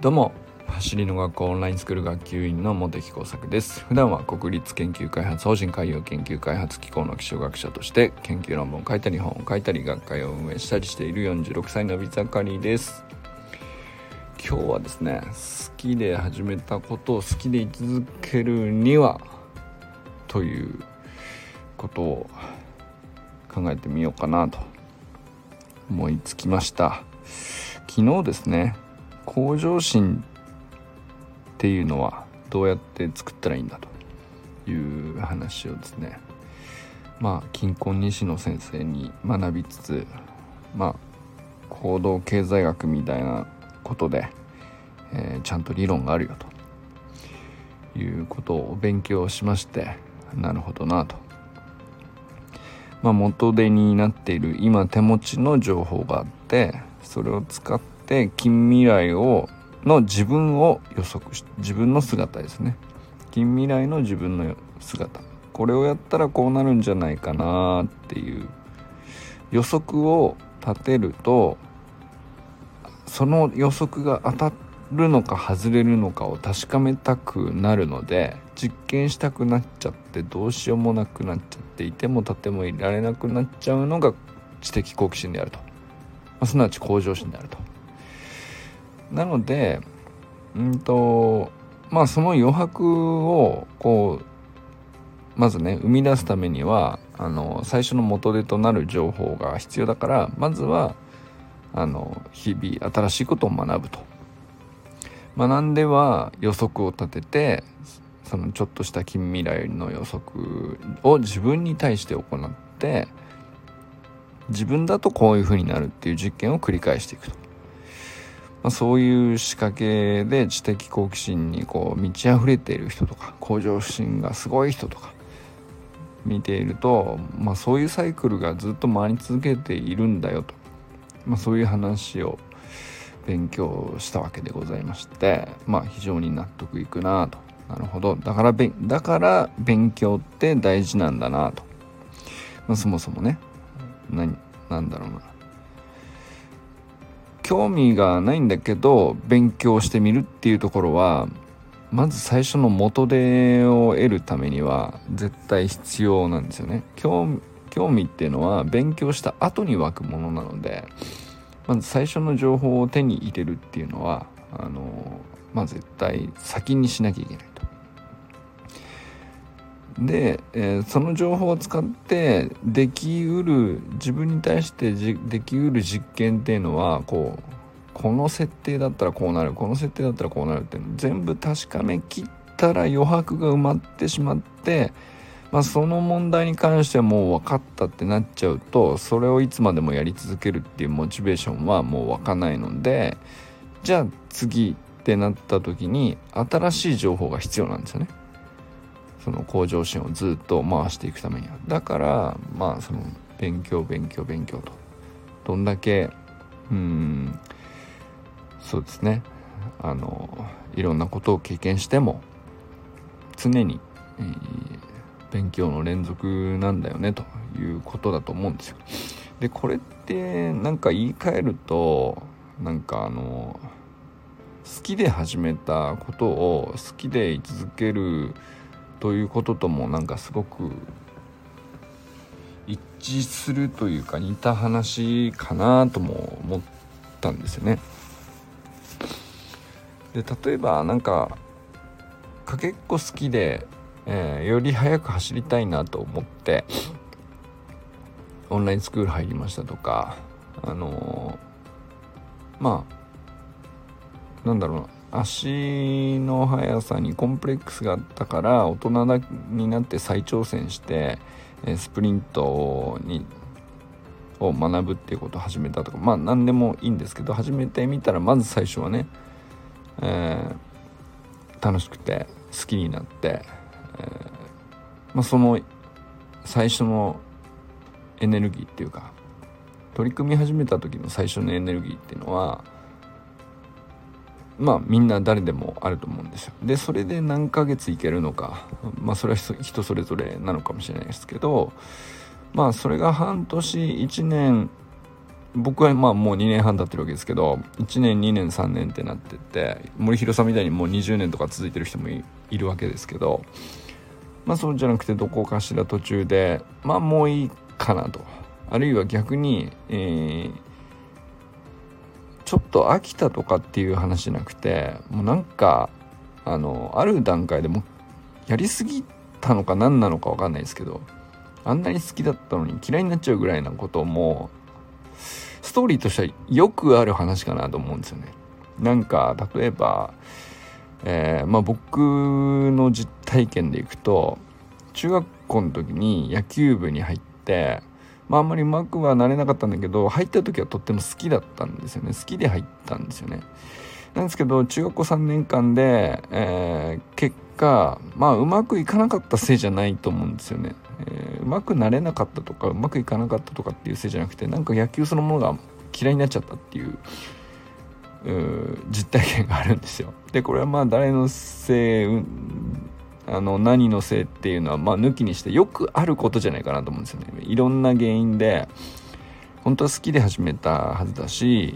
どうも。走りの学校オンラインスクール学級委員の茂木耕作です。普段は国立研究開発法人海洋研究開発機構の気象学者として研究論文を書いたり本を書いたり学会を運営したりしている46歳のビザカリです。今日はですね好きで始めたことを好きで居続けるにはということを考えてみようかなと思いつきました。昨日ですね向上心っていうのはどうやって作ったらいいんだという話をですねまあ近婚西野先生に学びつつまあ行動経済学みたいなことで、えー、ちゃんと理論があるよということを勉強しましてなるほどなと。まあ、元手になっている今手持ちの情報があってそれを使って近未来をの自分を予測し自分の姿ですね。近未来の自分の姿。これをやったらこうなるんじゃないかなっていう。予測を立てるとその予測が当たるのか外れるのかを確かめたくなるので実験したくなっちゃってどうしようもなくなっちゃっていても立てもいられなくなっちゃうのが知的好奇心であると、まあ、すなわち向上心であると。なのでうんとまあその余白をこうまずね生み出すためにはあの最初の元手となる情報が必要だからまずはあの日々新しいことを学ぶと。学んでは予測を立ててそのちょっとした近未来の予測を自分に対して行って自分だとこういう風になるっていう実験を繰り返していくと、まあ、そういう仕掛けで知的好奇心にこう満ち溢れている人とか向上心がすごい人とか見ていると、まあ、そういうサイクルがずっと回り続けているんだよと、まあ、そういう話を勉強したわけでございましてまあ非常に納得いくなと。なるほど。だからべだから勉強って大事なんだなと、まあ、そもそもね。何なんだろうな。興味がないんだけど勉強してみるっていうところはまず最初の元手を得るためには絶対必要なんですよね興味っていうのは勉強した後に湧くものなのでまず最初の情報を手に入れるっていうのはあのまあ絶対先にしなきゃいけない。で、えー、その情報を使ってできうる自分に対してできうる実験っていうのはこうこの設定だったらこうなるこの設定だったらこうなるっていうの全部確かめきったら余白が埋まってしまってまあ、その問題に関してはもう分かったってなっちゃうとそれをいつまでもやり続けるっていうモチベーションはもう湧かないのでじゃあ次ってなった時に新しい情報が必要なんですよね。その向上心をずっと回していくためには。だからまあその勉強勉強勉強とどんだけうんそうですねあのいろんなことを経験しても常に、えー勉強の連続なんだよねということだと思うんですよ。でこれって何か言い換えるとなんかあの好きで始めたことを好きで居続けるということともなんかすごく一致するというか似た話かなとも思ったんですよね。で例えばなんかかけっこ好きでえー、より速く走りたいなと思ってオンラインスクール入りましたとかあのー、まあなんだろうな足の速さにコンプレックスがあったから大人になって再挑戦して、スプリントにを学ぶっていうことを始めたとかまあ何でもいいんですけど始めてみたらまず最初はね、えー、楽しくて好きになってえー、まあ、その最初のエネルギーっていうか取り組み始めた時の最初のエネルギーっていうのはまあみんな誰でもあると思うんですよ。でそれで何ヶ月いけるのかまあそれは人それぞれなのかもしれないですけどまあそれが半年1年僕はまあもう2年半経ってるわけですけど1年2年3年ってなってって森弘さんみたいにもう20年とか続いてる人もいるわけですけどまあそうじゃなくてどこかしら途中でまあもういいかなとあるいは逆に、えー、ちょっと飽きたとかっていう話じゃなくてもうなんかあのある段階でもやりすぎたのか何なのか分かんないですけどあんなに好きだったのに嫌いになっちゃうぐらいなこともストーリーとしてはよくある話かなと思うんですよね。なんか例えば、えー、まあ、僕の実体験でいくと中学校の時に野球部に入って、まあ、あんまりうまくはなれなかったんだけど入った時はとっても好きだったんですよね好きで入ったんですよね。なんですけど中学校3年間で、えー、結果まあうまくいかなかったせいじゃないと思うんですよね。えー、うまくなれなかったとかうまくいかなかったとかっていうせいじゃなくてなんか野球そのものが嫌いになっちゃったっていう実体験があるんですよ。でこれはまあ誰のせい、あの何のせいっていうのはまあ抜きにしてよくあることじゃないかなと思うんですよね。いろんな原因で本当は好きで始めたはずだし、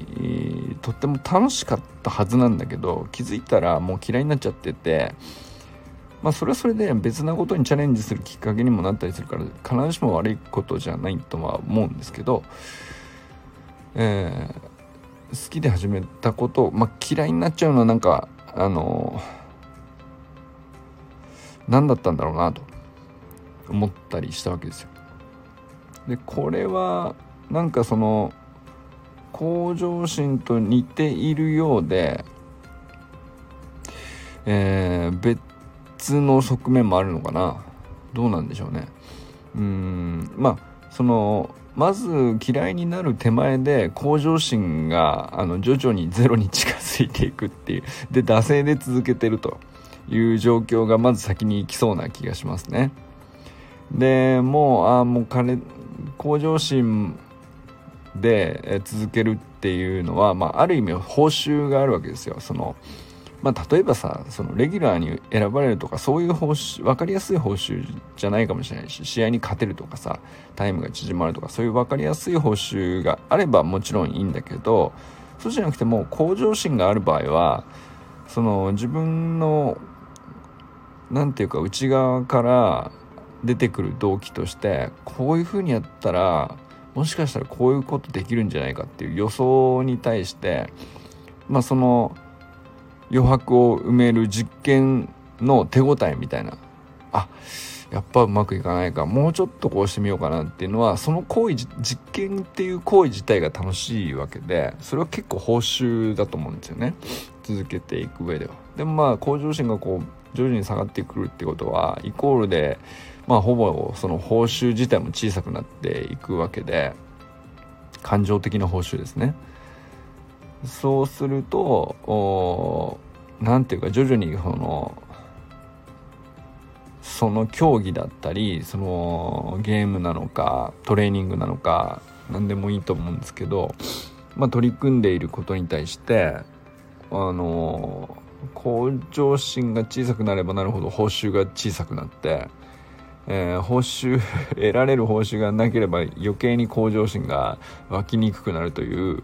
とっても楽しかったはずなんだけど気づいたらもう嫌いになっちゃっててまあそれはそれで別なことにチャレンジするきっかけにもなったりするから必ずしも悪いことじゃないとは思うんですけど、えー、好きで始めたことまあ嫌いになっちゃうのはなんかあの何だったんだろうなと思ったりしたわけですよ。でこれはなんかその向上心と似ているようで、えー、別の側面もあるのかな。どうなんでしょうね。うんまあそのまず嫌いになる手前で向上心があの徐々にゼロに近づいていくっていう。で惰性で続けてると。いう状況がまず先に行きそうな気がしますね。でもうあもう彼向上心で続けるっていうのは、まあ、ある意味報酬があるわけですよ。そのまあ、例えばさそのレギュラーに選ばれるとかそういう報酬分かりやすい報酬じゃないかもしれないし試合に勝てるとかさタイムが縮まるとかそういう分かりやすい報酬があればもちろんいいんだけどそうじゃなくても向上心がある場合はその自分の何て言うか内側から出てくる動機としてこういうふうにやったらもしかしたらこういうことできるんじゃないかっていう予想に対してまあその余白を埋める実験の手応えみたいな。あやっぱうまくいかないか。もうちょっとこうしてみようかなっていうのはその行為実験っていう行為自体が楽しいわけでそれは結構報酬だと思うんですよね。続けていく上では。でもまあ向上心がこう徐々に下がってくるってことはイコールでまあほぼその報酬自体も小さくなっていくわけで感情的な報酬ですね。そうすると何ていうか徐々にそのその競技だったりそのゲームなのかトレーニングなのか何でもいいと思うんですけど、まあ、取り組んでいることに対してあの向上心が小さくなればなるほど報酬が小さくなって、えー、報酬得られる報酬がなければ余計に向上心が湧きにくくなるという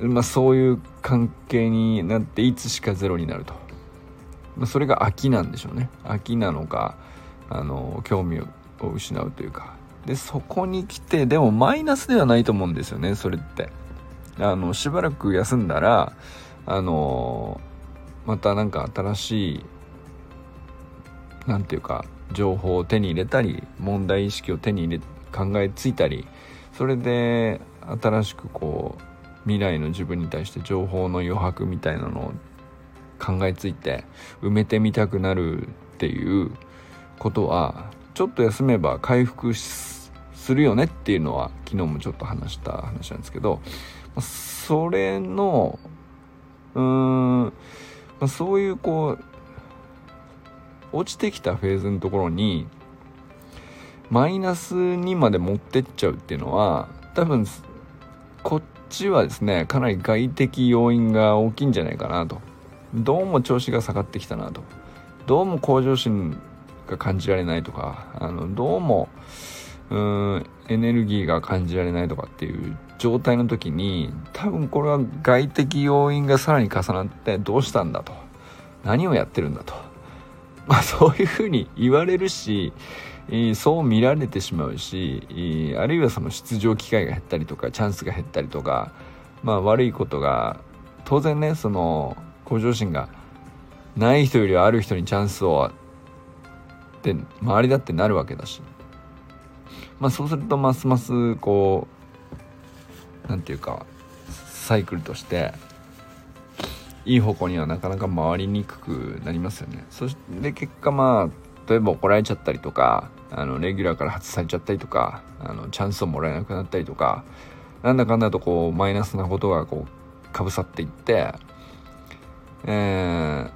まあ、そういう関係になっていつしかゼロになると、まあ、それが飽きなんでしょうね。飽きなのかあの興味を失うというか。でそこに来てでもマイナスではないと思うんですよねそれって。あのしばらく休んだらあのまた何か新しい何て言うか情報を手に入れたり問題意識を手に入れ考えついたりそれで新しくこう未来の自分に対して情報の余白みたいなのを考えついて埋めてみたくなるっていうことはちょっと休めば回復するよねっていうのは昨日もちょっと話した話なんですけどそれのうーんまそういうこう落ちてきたフェーズのところにマイナスにまで持ってっちゃうっていうのは多分こっちはですねかなり外的要因が大きいんじゃないかなと。どうも調子が下がってきたなと。どうも向上心が感じられないとかあのどうもうんエネルギーが感じられないとかっていう状態の時に多分これは外的要因がさらに重なってどうしたんだと。何をやってるんだと。まあそういうふうに言われるしそう見られてしまうしあるいはその出場機会が減ったりとかチャンスが減ったりとかまあ悪いことが当然ねその向上心がない人よりはある人にチャンスをって周りだってなるわけだし。まあそうするとますますこう何て言うかサイクルとしていい方向にはなかなか回りにくくなりますよね。そして結果まあ例えば怒られちゃったりとかあのレギュラーから外されちゃったりとかあのチャンスをもらえなくなったりとかなんだかんだとこうマイナスなことがこうかぶさっていってえー、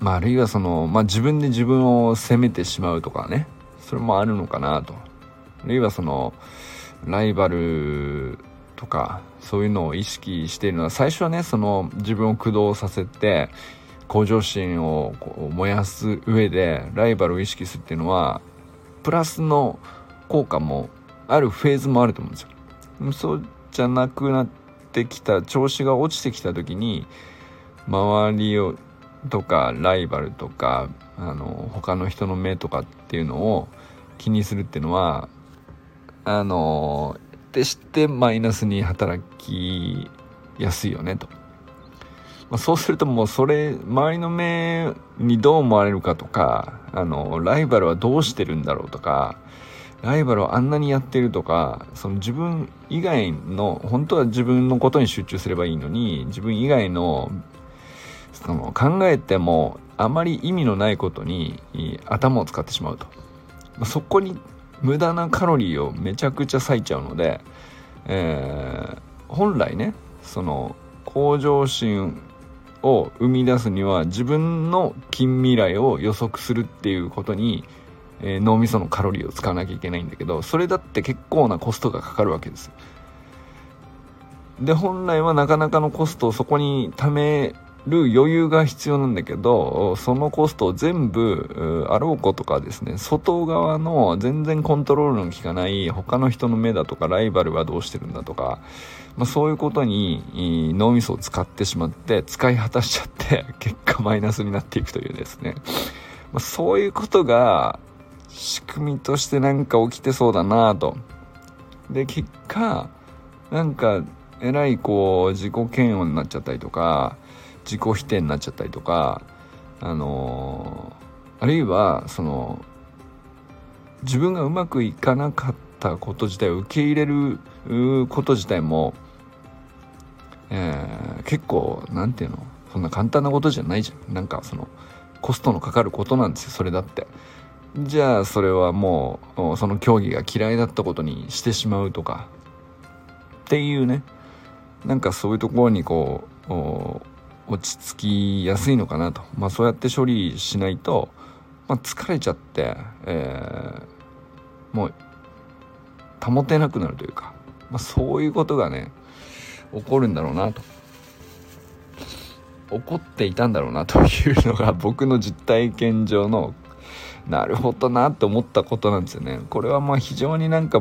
まああるいはその、まあ、自分で自分を責めてしまうとかね。それもあるのかなと。あるいはそのライバルとかそういうのを意識しているのは最初はねその自分を駆動させて向上心をこう燃やす上でライバルを意識するっていうのはプラスの効果もあるフェーズもあると思うんですよ。そうじゃなくなってきた調子が落ちてきた時に周りをとかライバルとかあの他の人の目とかっていうのを気にするっていうのはあの決してマイナスに働きやすいよねと。まあ、そうするともうそれ周りの目にどう思われるかとかあのライバルはどうしてるんだろうとかライバルはあんなにやってるとかその自分以外の本当は自分のことに集中すればいいのに自分以外のその考えてもあまり意味のないことに頭を使ってしまうと。まそこに無駄なカロリーをめちゃくちゃ割いちゃうので、えー、本来ねその向上心を生み出すには自分の近未来を予測するっていうことに、えー、脳みそのカロリーを使わなきゃいけないんだけどそれだって結構なコストがかかるわけですで本来はなかなかのコストをそこに貯める余裕が必要なんだけどそのコストを全部あろうことかですね外側の全然コントロールの効かない他の人の目だとかライバルはどうしてるんだとか、まあ、そういうことに脳みそを使ってしまって使い果たしちゃって結果マイナスになっていくというですね、まあ、そういうことが仕組みとしてなんか起きてそうだなと。で結果なんかえらいこう自己嫌悪になっちゃったりとか自己否定になっちゃったりとかあのあるいはその自分がうまくいかなかったこと自体を受け入れること自体も、えー、結構なんていうのそんな簡単なことじゃないじゃん。なんかそのコストのかかることなんですよそれだって。じゃあそれはもうその競技が嫌いだったことにしてしまうとか。っていうね。なんかそういうところにこう落ち着きやすいのかなと、まあ、そうやって処理しないと、まあ、疲れちゃって、えー、もう保てなくなるというか、まあ、そういうことがね起こるんだろうなと起こっていたんだろうなというのが 僕の実体験上のなるほどなって思ったことなんですよね。これはまあ非常になんか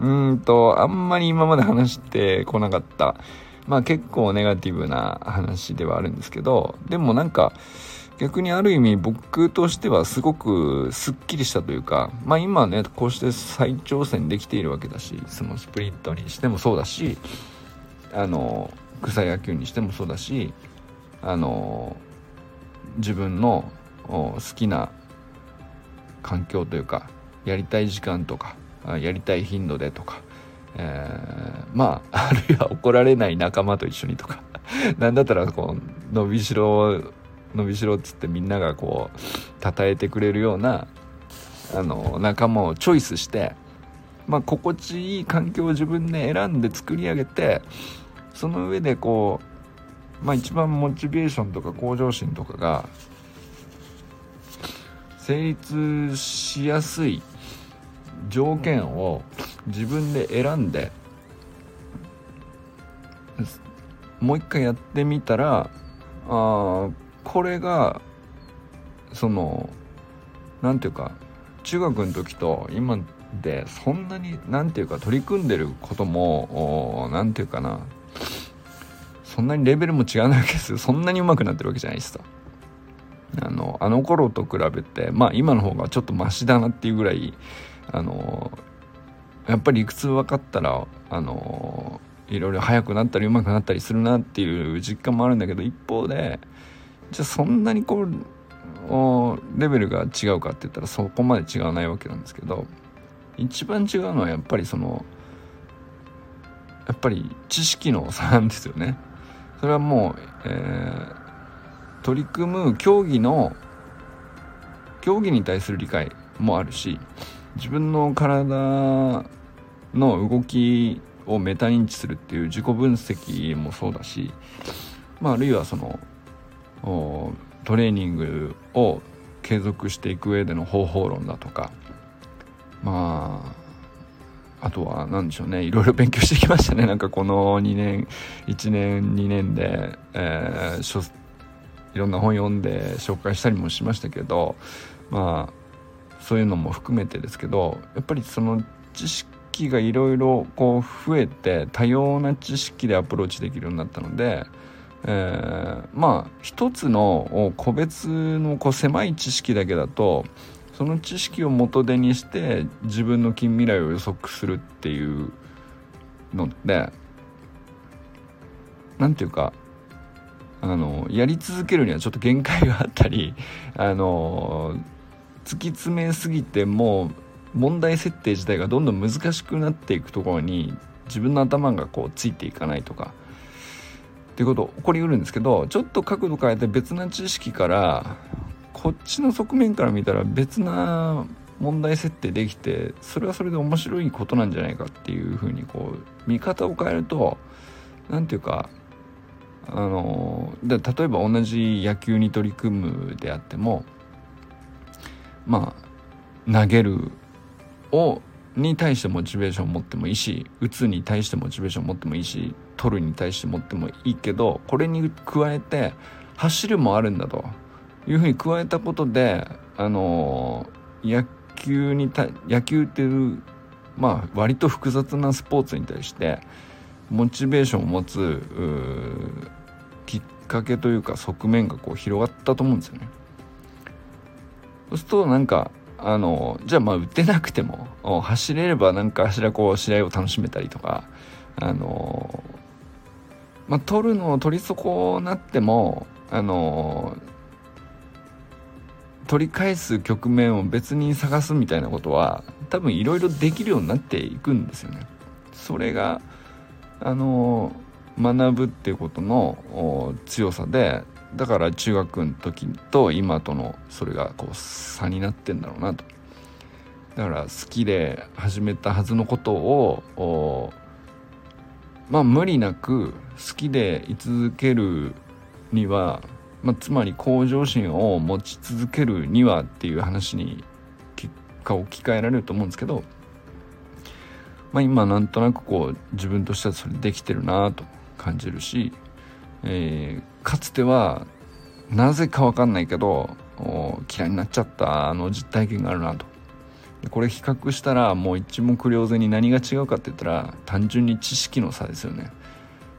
うんとあんまり今まで話してこなかったまあ結構ネガティブな話ではあるんですけど、でもなんか逆にある意味僕としてはすごくすっきりしたというか、まあ今ね、こうして再挑戦できているわけだし、そのスプリットにしてもそうだし、あの、草野球にしてもそうだし、あの、自分の好きな環境というか、やりたい時間とか、やりたい頻度でとか、えー、まあ あるいは怒られない仲間と一緒にとか。なんだったらこう伸びしろ伸びしろっつってみんながこう称えてくれるようなあの仲間をチョイスしてまあ心地いい環境を自分で選んで作り上げてその上でこうまあ一番モチベーションとか向上心とかが成立しやすい条件を自分で選んでもう一回やってみたらあこれがその何ていうか中学の時と今でそんなに何ていうか取り組んでることも何ていうかなそんなにレベルも違うわけですよ。そんなに上手くなってるわけじゃないしさあのあの頃と比べてまあ今の方がちょっとマシだなっていうぐらいあのやっぱり理屈分かったらあのいろいろ速くなったり上手くなったりするなっていう実感もあるんだけど一方でじゃあそんなにこうレベルが違うかって言ったらそこまで違わないわけなんですけど一番違うのはやっぱりそのやっぱり知識の差なんですよね。それはもう、えー、取り組む競技の競技に対する理解もあるし自分の体の動きをメタ認知するっていう自己分析もそうだし、まあ、あるいはそのトレーニングを継続していく上での方法論だとかまああとは何でしょうね。いろいろ勉強してきましたね。なんかこの2年1年2年で、えー、いろんな本読んで紹介したりもしましたけどまあそういうのも含めてですけどやっぱりその知識がいろいろこう増えて多様な知識でアプローチできるようになったので、えー、まあ一つの個別のこう狭い知識だけだとその知識を元手にして自分の近未来を予測するっていうので何て言うかあのやり続けるにはちょっと限界があったりあの突き詰めすぎてもう問題設定自体がどんどん難しくなっていくところに自分の頭がこうついていかないとか。っていうこと起こりうるんですけどちょっと角度変えて別な知識からこっちの側面から見たら別な問題設定できてそれはそれで面白いことなんじゃないかっていうふうにこう見方を変えると何て言うかあので例えば同じ野球に取り組むであってもまあ投げるをに対してモチベーションを持ってもいいし打つに対してモチベーションを持ってもいいし取るに対して持ってもいいけどこれに加えて走るもあるんだというふうに加えたことであの野球にた野球っていうまあ割と複雑なスポーツに対してモチベーションを持つきっかけというか側面がこう広がったと思うんですよね。そうするとなんかあのじゃあまあ打てなくても走れれば何かしらこう試合を楽しめたりとかあのまあ取るのを取り損なってもあの取り返す局面を別に探すみたいなことは多分いろいろできるようになっていくんですよね。それがあの学ぶっていうことの強さでだから中学の時と今とのそれがこう差になってんだろうなと。だから好きで始めたはずのことをまあ無理なく好きで居続けるにはまあ、つまり向上心を持ち続けるにはっていう話に結果置き換えられると思うんですけど、まあ、今なんとなくこう自分としてはそれできてるなと感じるし、えー、かつてはなぜか分かんないけど嫌いになっちゃったあの実体験があるなと。これ比較したらもう一目瞭然に何が違うかって言ったら単純に知識の差ですよね。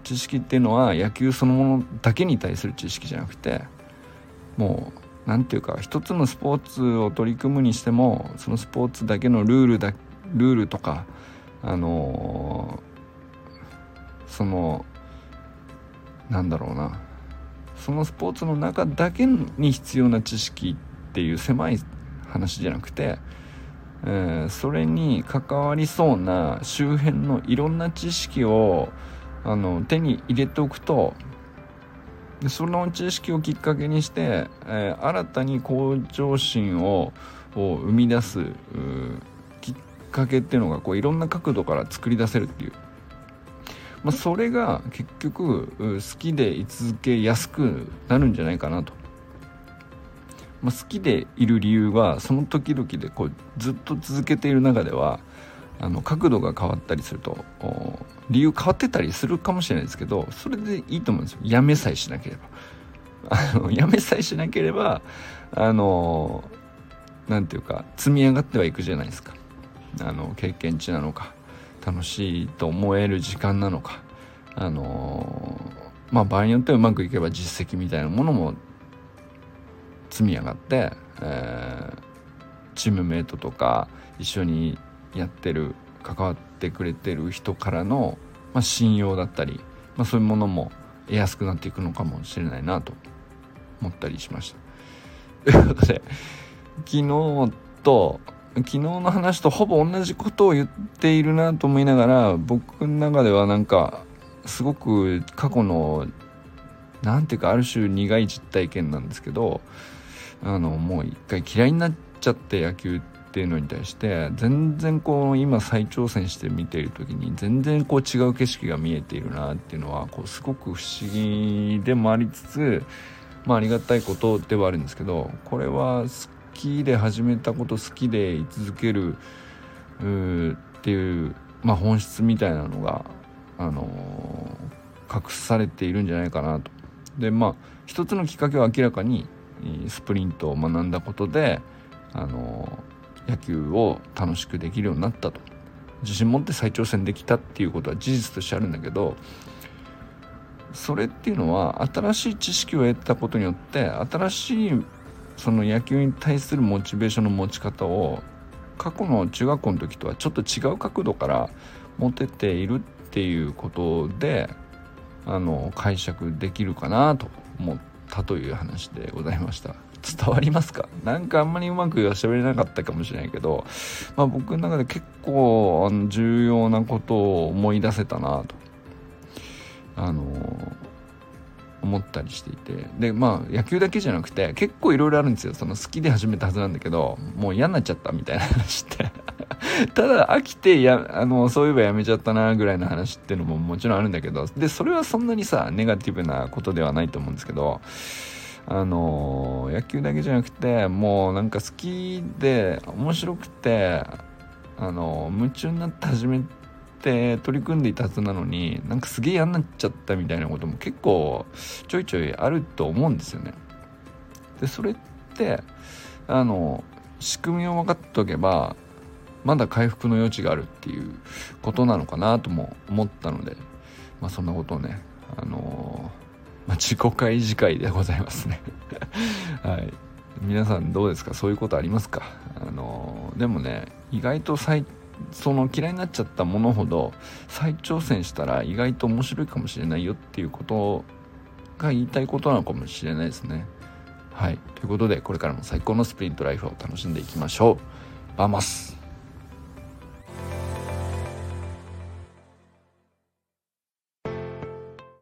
知識っていうのは野球そのものだけに対する知識じゃなくてもう何て言うか一つのスポーツを取り組むにしてもそのスポーツだけのルールだルールとかあのー、そのなんだろうなそのスポーツの中だけに必要な知識っていう狭い話じゃなくて、えー、それに関わりそうな周辺のいろんな知識をあの手に入れておくとその知識をきっかけにして、えー、新たに向上心をを生み出すきっかけっていうのがこういろんな角度から作り出せるっていう、まあ、それが結局好きで居続けやすくなるんじゃないかなと。まあ、好きでいる理由はその時々でこうずっと続けている中ではあの角度が変わったりすると理由変わってたりするかもしれないですけどそれでいいと思うんですよ。やめさえしなければ。あのやめさえしなければあのなんていうか積み上がってはいくじゃないですか。あの経験値なのか。楽しいと思える時間なのかあのまあ場合によってはうまくいけば実績みたいなものも積み上がって、えー、チームメイトとか一緒にやってる関わってくれてる人からの、まあ、信用だったり、まあ、そういうものも得やすくなっていくのかもしれないなと思ったりしました。ということで昨日と昨日の話とほぼ同じことを言っているなと思いながら僕の中ではなんかすごく過去の何ていうかある種苦い実体験なんですけどあのもう一回嫌いになっちゃって野球っていうのに対して全然こう今再挑戦して見ている時に全然こう違う景色が見えているなっていうのはこうすごく不思議でもありつつまあありがたいことではあるんですけどこれは好きで始めたこと好きで居続けるっていう、まあ、本質みたいなのが、あのー、隠されているんじゃないかなと。でまあ一つのきっかけは明らかにスプリントを学んだことで、あの野球を楽しくできるようになったと自信持って再挑戦できたっていうことは事実としてあるんだけどそれっていうのは新しい知識を得たことによって新しいその野球に対するモチベーションの持ち方を過去の中学校の時とはちょっと違う角度から持てているっていうことであの解釈できるかなと思ったという話でございました。伝わりますか？なんかあんまりうまく喋れなかったかもしれないけど、まあ、僕の中で結構あの重要なことを思い出せたなとあの思ったりしていて。でまあ野球だけじゃなくて結構いろいろあるんですよ。その好きで始めたはずなんだけどもう嫌になっちゃったみたいな話って。ただ飽きてやあのそういえばやめちゃったなぐらいの話っていうのももちろんあるんだけどでそれはそんなにさネガティブなことではないと思うんですけどあの野球だけじゃなくてもうなんか好きで面白くてあの夢中になって始めて取り組んでいたはずなのになんかすげえ嫌になっちゃったみたいなことも結構ちょいちょいあると思うんですよね。でそれってあの仕組みを分かっておけばまだ回復の余地があるっていうことなのかなとも思ったので、まあ、そんなことをねあのまあ、自己開示会でございますね。はい。皆さんどうですか？そういうことありますか？あのでもね意外と再その嫌いになっちゃったものほど再挑戦したら意外と面白いかもしれないよっていうことが言いたいことなのかもしれないですね。はい。ということでこれからも最高のスプリントライフを楽しんでいきましょう。バマス。